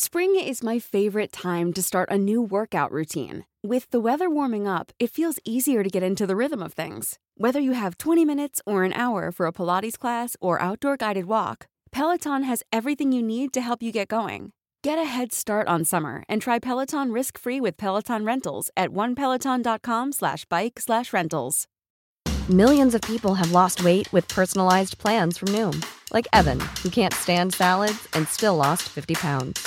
Spring is my favorite time to start a new workout routine. With the weather warming up, it feels easier to get into the rhythm of things. Whether you have 20 minutes or an hour for a Pilates class or outdoor guided walk, Peloton has everything you need to help you get going. Get a head start on summer and try Peloton risk-free with Peloton Rentals at onepeloton.com slash bike slash rentals. Millions of people have lost weight with personalized plans from Noom, like Evan, who can't stand salads and still lost 50 pounds.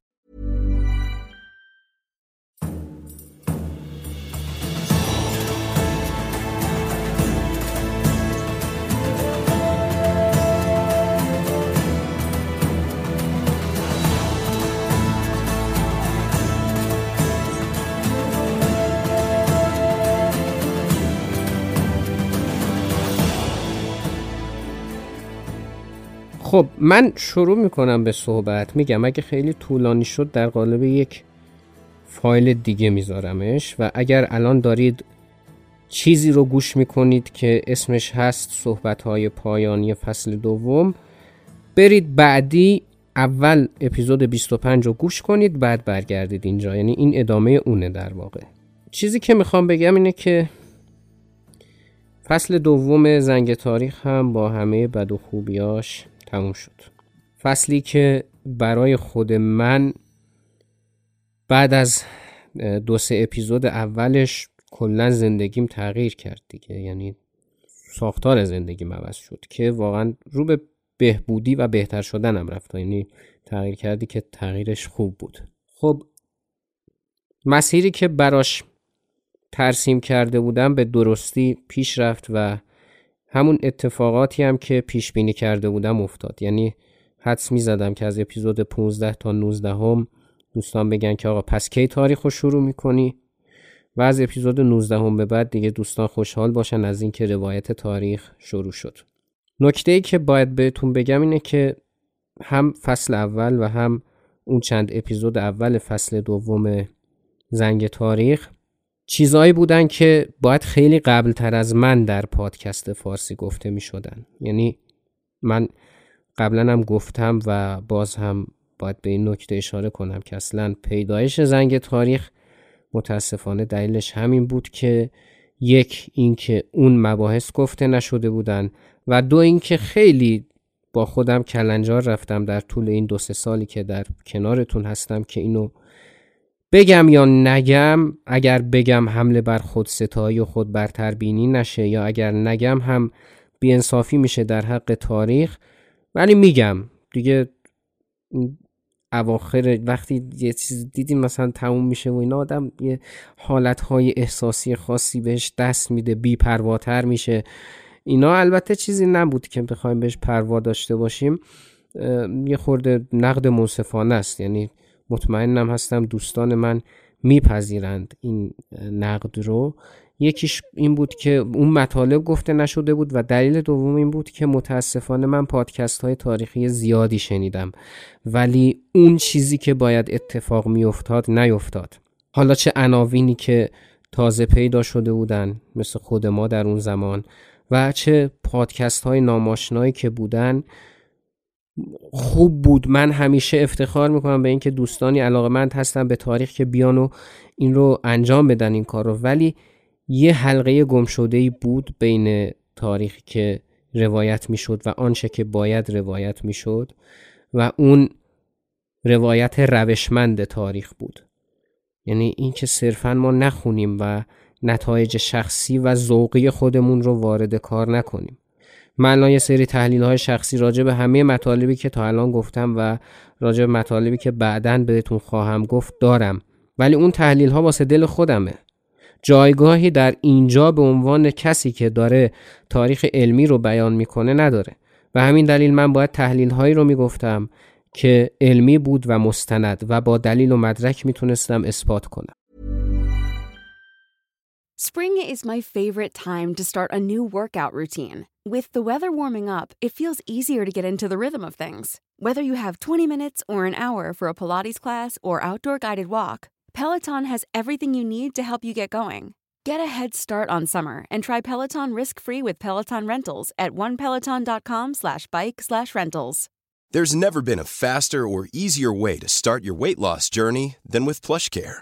خب من شروع می‌کنم به صحبت. میگم اگه خیلی طولانی شد در قالب یک فایل دیگه میذارمش و اگر الان دارید چیزی رو گوش می‌کنید که اسمش هست صحبت های پایانی فصل دوم برید بعدی اول اپیزود 25 رو گوش کنید بعد برگردید اینجا. یعنی این ادامه اونه در واقع. چیزی که می‌خوام بگم اینه که فصل دوم زنگ تاریخ هم با همه بد و خوبیاش تموم شد. فصلی که برای خود من بعد از دو سه اپیزود اولش کلا زندگیم تغییر کرد دیگه. یعنی ساختار زندگیم عوض شد که واقعا رو به بهبودی و بهتر شدنم رفت. یعنی تغییر کردی که تغییرش خوب بود. خب مسیری که براش ترسیم کرده بودم به درستی پیش رفت و همون اتفاقاتی هم که پیش بینی کرده بودم افتاد. یعنی حدس می زدم که از اپیزود 15 تا 19 هم دوستان بگن که آقا پس کی تاریخ رو شروع می‌کنی؟ و از اپیزود 19 هم به بعد دیگه دوستان خوشحال باشن از اینکه روایت تاریخ شروع شد. نکته ای که باید بهتون بگم اینه که هم فصل اول و هم اون چند اپیزود اول فصل دوم زنگ تاریخ چیزهایی بودن که باید خیلی قبل تر از من در پادکست فارسی گفته می شدن یعنی من قبلا هم گفتم و باز هم باید به این نکته اشاره کنم که اصلا پیدایش زنگ تاریخ متاسفانه دلیلش همین بود که یک اینکه اون مباحث گفته نشده بودن و دو اینکه خیلی با خودم کلنجار رفتم در طول این دو سه سالی که در کنارتون هستم که اینو بگم یا نگم اگر بگم حمله بر خود ستایی و خود برتر بینی نشه یا اگر نگم هم بیانصافی میشه در حق تاریخ. ولی میگم دیگه اواخر وقتی یه چیز دیدیم مثلا تموم میشه و این آدم یه حالتهای احساسی خاصی بهش دست میده بی پرواتر میشه. اینا البته چیزی نبود که بخوایم بهش پروا داشته باشیم. یه خورده نقد منصفانه است. یعنی مطمئنم هستم دوستان من میپذیرند این نقد رو. یکیش این بود که اون مطالب گفته نشده بود و دلیل دوم این بود که متاسفانه من پادکست های تاریخی زیادی شنیدم ولی اون چیزی که باید اتفاق میافتاد نیفتاد حالا چه عناوینی که تازه پیدا شده بودن مثل خود ما در اون زمان و چه پادکست های ناماشنایی که بودن خوب بود. من همیشه افتخار می‌کنم به اینکه دوستانی علاقه مند هستن به تاریخ که بیان و این رو انجام بدن این کار رو. ولی یه حلقه گم ای بود بین تاریخی که روایت می‌شد و آنچه که باید روایت می‌شد و اون روایت روشمند تاریخ بود. یعنی این که صرفا ما نخونیم و نتایج شخصی و ذوقی خودمون رو وارد کار نکنیم. من الان یه سری تحلیل های شخصی راجع به همه مطالبی که تا الان گفتم و راجع به مطالبی که بعدا بهتون خواهم گفت دارم. ولی اون تحلیل ها واسه دل خودمه. جایگاهی در اینجا به عنوان کسی که داره تاریخ علمی رو بیان می‌کنه نداره. و همین دلیل من باید تحلیل هایی رو می‌گفتم که علمی بود و مستند و با دلیل و مدرک می‌تونستم اثبات کنم. Spring is my favorite time to start a new workout routine. With the weather warming up, it feels easier to get into the rhythm of things. Whether you have 20 minutes or an hour for a Pilates class or outdoor guided walk, Peloton has everything you need to help you get going. Get a head start on summer and try Peloton risk-free with Peloton Rentals at onepeloton.com slash bike slash rentals. There's never been a faster or easier way to start your weight loss journey than with PlushCare.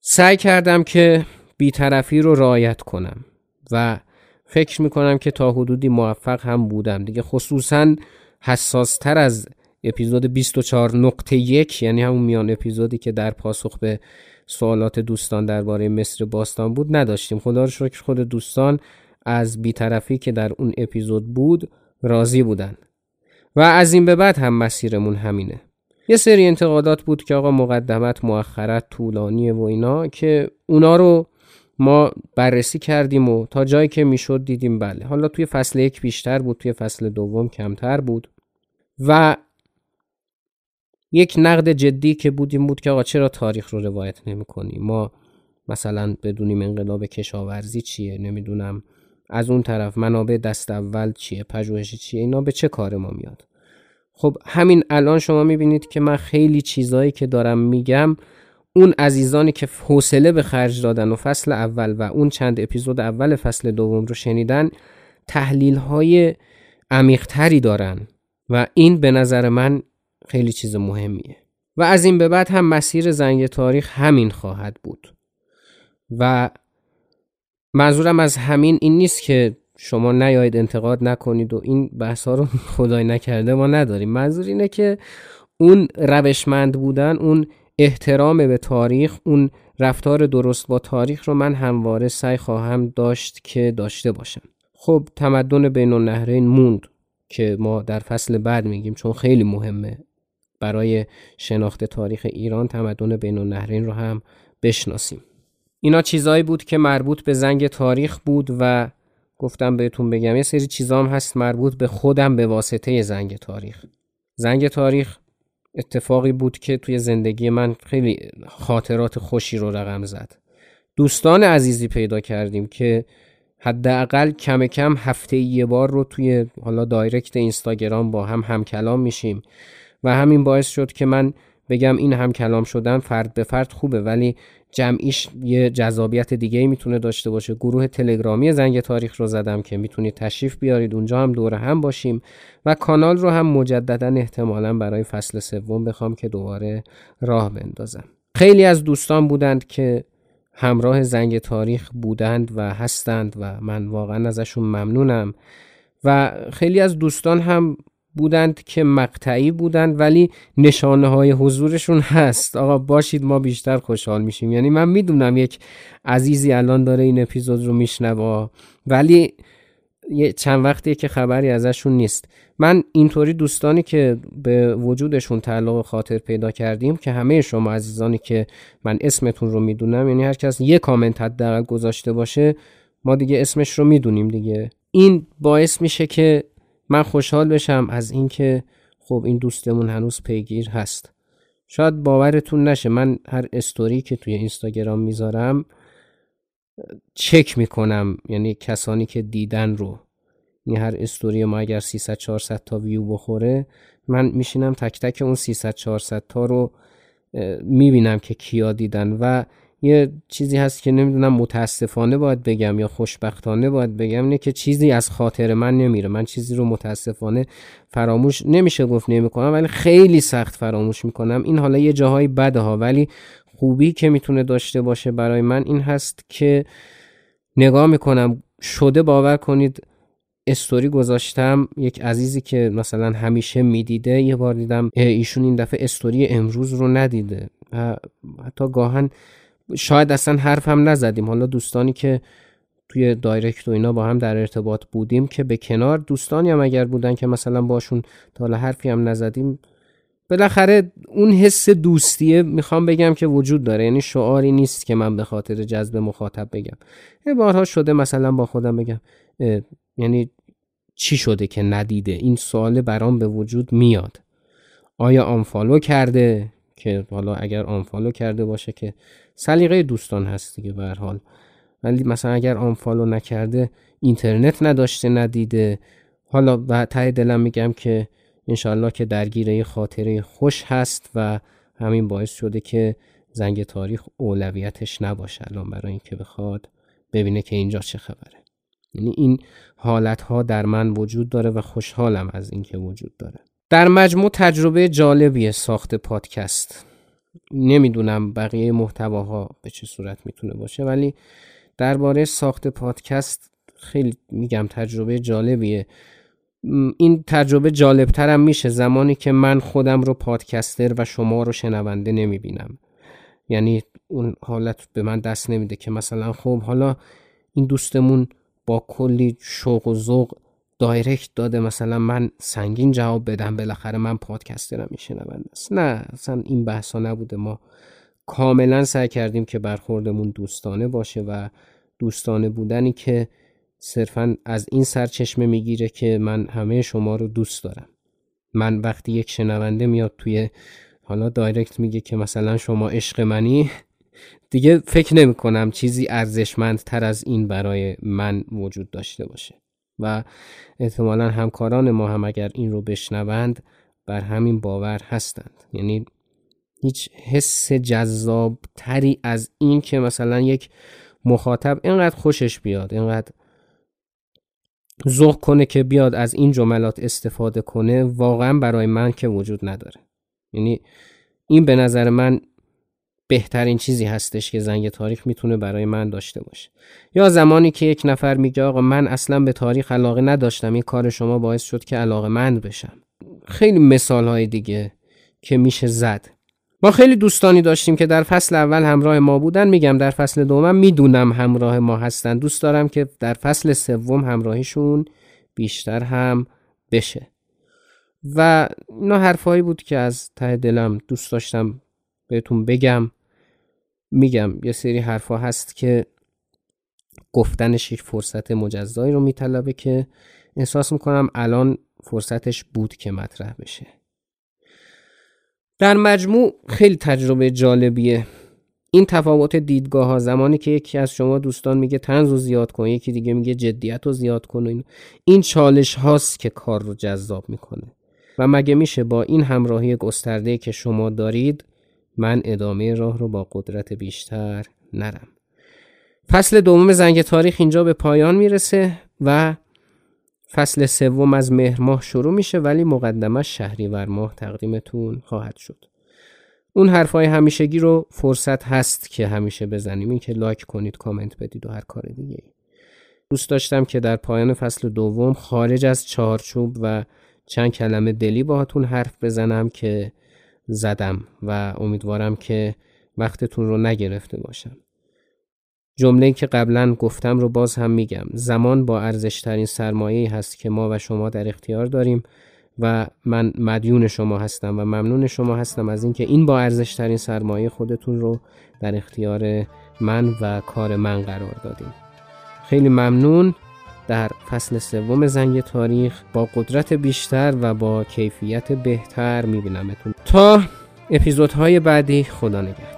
سعی کردم که بیطرفی رو رعایت کنم و فکر می‌کنم که تا حدودی موفق هم بودم. دیگه خصوصا حساستر از اپیزود 24 نقطه یک یعنی همون میان اپیزودی که در پاسخ به سوالات دوستان درباره مصر باستان بود نداشتیم. خدا رو شکر خود دوستان از بیطرفی که در اون اپیزود بود راضی بودن. و از این به بعد هم مسیرمون همینه. یه سری انتقادات بود که آقا مقدمت مؤخرت طولانیه و اینا که اونا رو ما بررسی کردیم و تا جایی که می‌شد دیدیم بله. حالا توی فصل یک بیشتر بود توی فصل دوم کمتر بود. و یک نقد جدی که بود این بود که آقا چرا تاریخ رو روایت نمی کنیم ما مثلا بدونیم انقلاب کشاورزی چیه؟ نمی‌دونم. از اون طرف منابع دست اول چیه؟ پژوهش چیه؟ اینا به چه کار ما میاد؟ خب همین الان شما می‌بینید که من خیلی چیزایی که دارم میگم اون عزیزانی که حوصله به خرج دادن و فصل اول و اون چند اپیزود اول فصل دوم رو شنیدن تحلیل های عمیقتری دارن و این به نظر من خیلی چیز مهمیه. و از این به بعد هم مسیر زنگ تاریخ همین خواهد بود. و منظورم از همین این نیست که شما نیاید انتقاد نکنید و این بحث ها رو خدای نکرده ما نداریم. منظور اینه که اون روشمند بودن اون احترام به تاریخ اون رفتار درست با تاریخ رو من همواره سعی خواهم داشت که داشته باشم. خب تمدن بین النهرین موند که ما در فصل بعد میگیم چون خیلی مهمه برای شناخت تاریخ ایران تمدن بین النهرین رو هم بشناسیم. اینا چیزایی بود که مربوط به زنگ تاریخ بود و گفتم بهتون بگم یه سری چیزام هست مربوط به خودم به واسطه زنگ تاریخ. زنگ تاریخ اتفاقی بود که توی زندگی من خیلی خاطرات خوشی رو رقم زد. دوستان عزیزی پیدا کردیم که حداقل کم کم هفته یه بار رو توی حالا دایرکت اینستاگرام با هم هم کلام میشیم و همین باعث شد که من بگم این هم کلام شدن فرد به فرد خوبه ولی جمعیش یه جذابیت دیگه می‌تونه داشته باشه. گروه تلگرامی زنگ تاریخ رو زدم که می‌تونید تشریف بیارید اونجا هم دور هم باشیم و کانال رو هم مجددا احتمالا برای فصل سوم بخوام که دوباره راه بندازم. خیلی از دوستان بودند که همراه زنگ تاریخ بودند و هستند و من واقعا ازشون ممنونم و خیلی از دوستان هم بودند که مقطعی بودند ولی نشانه های حضورشون هست. آقا باشید ما بیشتر خوشحال میشیم. یعنی من می‌دونم یک عزیزی الان داره این اپیزود رو میشنوا ولی یه چند وقتیه که خبری ازشون نیست. من اینطوری دوستانی که به وجودشون تعلق خاطر پیدا کردیم که همه شما عزیزانی که من اسمتون رو می‌دونم یعنی هر کس یه کامنت حداقل گذاشته باشه ما دیگه اسمش رو می‌دونیم دیگه. این باعث میشه که من خوشحال بشم از اینکه خب این دوستمون هنوز پیگیر هست. شاید باورتون نشه من هر استوری که توی اینستاگرام می‌ذارم چک می‌کنم یعنی کسانی که دیدن رو. یعنی هر استوری ما اگر 300 400 تا ویو بخوره من میشینم تک تک اون 300 400 تا رو می‌بینم که کیا دیدن و یه چیزی هست که نمی‌دونم متاسفانه باید بگم یا خوشبختانه باید بگم اینه که چیزی از خاطر من نمیره. من چیزی رو متاسفانه فراموش نمیشه گفت نمی‌کنم ولی خیلی سخت فراموش می‌کنم. این حالا یه جاهای بده ها ولی خوبی که می‌تونه داشته باشه برای من این هست که نگاه می‌کنم. شده باور کنید استوری گذاشتم. یک عزیزی که مثلا همیشه می‌دیده یه بار دیدم ایشون این دفعه استوری امروز رو ندیده. حتی گاهن شاید اصلا حرف هم نزدیم. حالا دوستانی که توی دایرکت و اینا با هم در ارتباط بودیم که به کنار دوستانی هم اگر بودن که مثلا باشون تا حالا حرفی هم نزدیم بالاخره اون حس دوستیه می‌خوام بگم که وجود داره. یعنی شعاری نیست که من به خاطر جذب مخاطب بگم. یه بارها شده مثلا با خودم بگم یعنی چی شده که ندیده؟ این سوال برام به وجود میاد. آیا آنفالو کرده؟ که حالا اگر آنفالو کرده باشه که سلیقه دوستان هست دیگه به حال. ولی مثلا اگر آنفالو نکرده اینترنت نداشته ندیده. حالا به ته دلم میگم که انشالله که درگیره خاطره خوش هست و همین باعث شده که زنگ تاریخ اولویتش نباشه الان برای اینکه بخواد ببینه که اینجا چه خبره. یعنی این حالت ها در من وجود داره و خوشحالم از اینکه وجود داره. در مجموع تجربه جالبیه ساخت پادکست. نمی‌دونم بقیه محتواها به چه صورت می‌تونه باشه ولی درباره ساخت پادکست خیلی میگم تجربه جالبیه. این تجربه جالبترم میشه زمانی که من خودم رو پادکستر و شما رو شنونده نمی‌بینم. یعنی اون حالت به من دست نمیده که مثلا خب حالا این دوستمون با کلی شوق و ذوق دایرکت داده مثلا من سنگین جواب بدم بالاخره من پادکسترم میشنونده است نه اصلا این بحثا نبوده. ما کاملا سعی کردیم که برخوردمون دوستانه باشه و دوستانه بودنی که صرفا از این سرچشمه می‌گیره که من همه شما رو دوست دارم. من وقتی یک شنونده میاد توی حالا دایرکت میگه که مثلا شما عشق منی دیگه فکر نمی کنم چیزی ارزشمندتر از این برای من وجود داشته باشه. و احتمالا همکاران ما هم اگر این رو بشنوند بر همین باور هستند. یعنی هیچ حس جذاب تری از این که مثلا یک مخاطب اینقدر خوشش بیاد اینقدر ذوق کنه که بیاد از این جملات استفاده کنه واقعا برای من که وجود نداره. یعنی این به نظر من بهترین چیزی هستش که زنگ تاریخ می‌تونه برای من داشته باشه. یا زمانی که یک نفر میگه آقا من اصلا به تاریخ علاقه نداشتم این کار شما باعث شد که علاقه مند بشم. خیلی مثال های دیگه که میشه زد. ما خیلی دوستانی داشتیم که در فصل اول همراه ما بودن. میگم در فصل دومم می‌دونم همراه ما هستن. دوست دارم که در فصل سوم همراهیشون بیشتر هم بشه. و اینا حرفایی بود که از ته دلم دوست داشتم بهتون بگم. میگم یه سری حرفا هست که گفتنش یک فرصت مجزایی رو میطلبه که احساس می‌کنم الان فرصتش بود که مطرح بشه. در مجموع خیلی تجربه جالبیه. این تفاوت دیدگاه ها زمانی که یکی از شما دوستان میگه تنز رو زیاد کن یکی دیگه میگه جدیت رو زیاد کن این, این چالش هاست که کار رو جذاب می‌کنه. و مگه میشه با این همراهی گسترده که شما دارید من ادامه راه رو با قدرت بیشتر نرم. فصل دوم زنگ تاریخ اینجا به پایان می‌رسه و فصل سوم از مهر ماه شروع میشه ولی مقدمه شهریور ماه تقدیمتون خواهد شد. اون حرفای همیشگی رو فرصت هست که همیشه بزنیم. این که لایک کنید کامنت بدید و هر کار دیگه دوست داشتم که در پایان فصل دوم خارج از چارچوب و چند کلمه دلی باهاتون حرف بزنم که زدم و امیدوارم که وقتتون رو نگرفته باشم. جمله که قبلا گفتم رو باز هم میگم. زمان با ارزشترین سرمایه هست که ما و شما در اختیار داریم و من مدیون شما هستم و ممنون شما هستم از اینکه این با ارزشترین سرمایه خودتون رو در اختیار من و کار من قرار دادیم خیلی ممنون. در فصل سوم زنگ تاریخ با قدرت بیشتر و با کیفیت بهتر میبینمتون. تا اپیزودهای بعدی خدا نگهدار.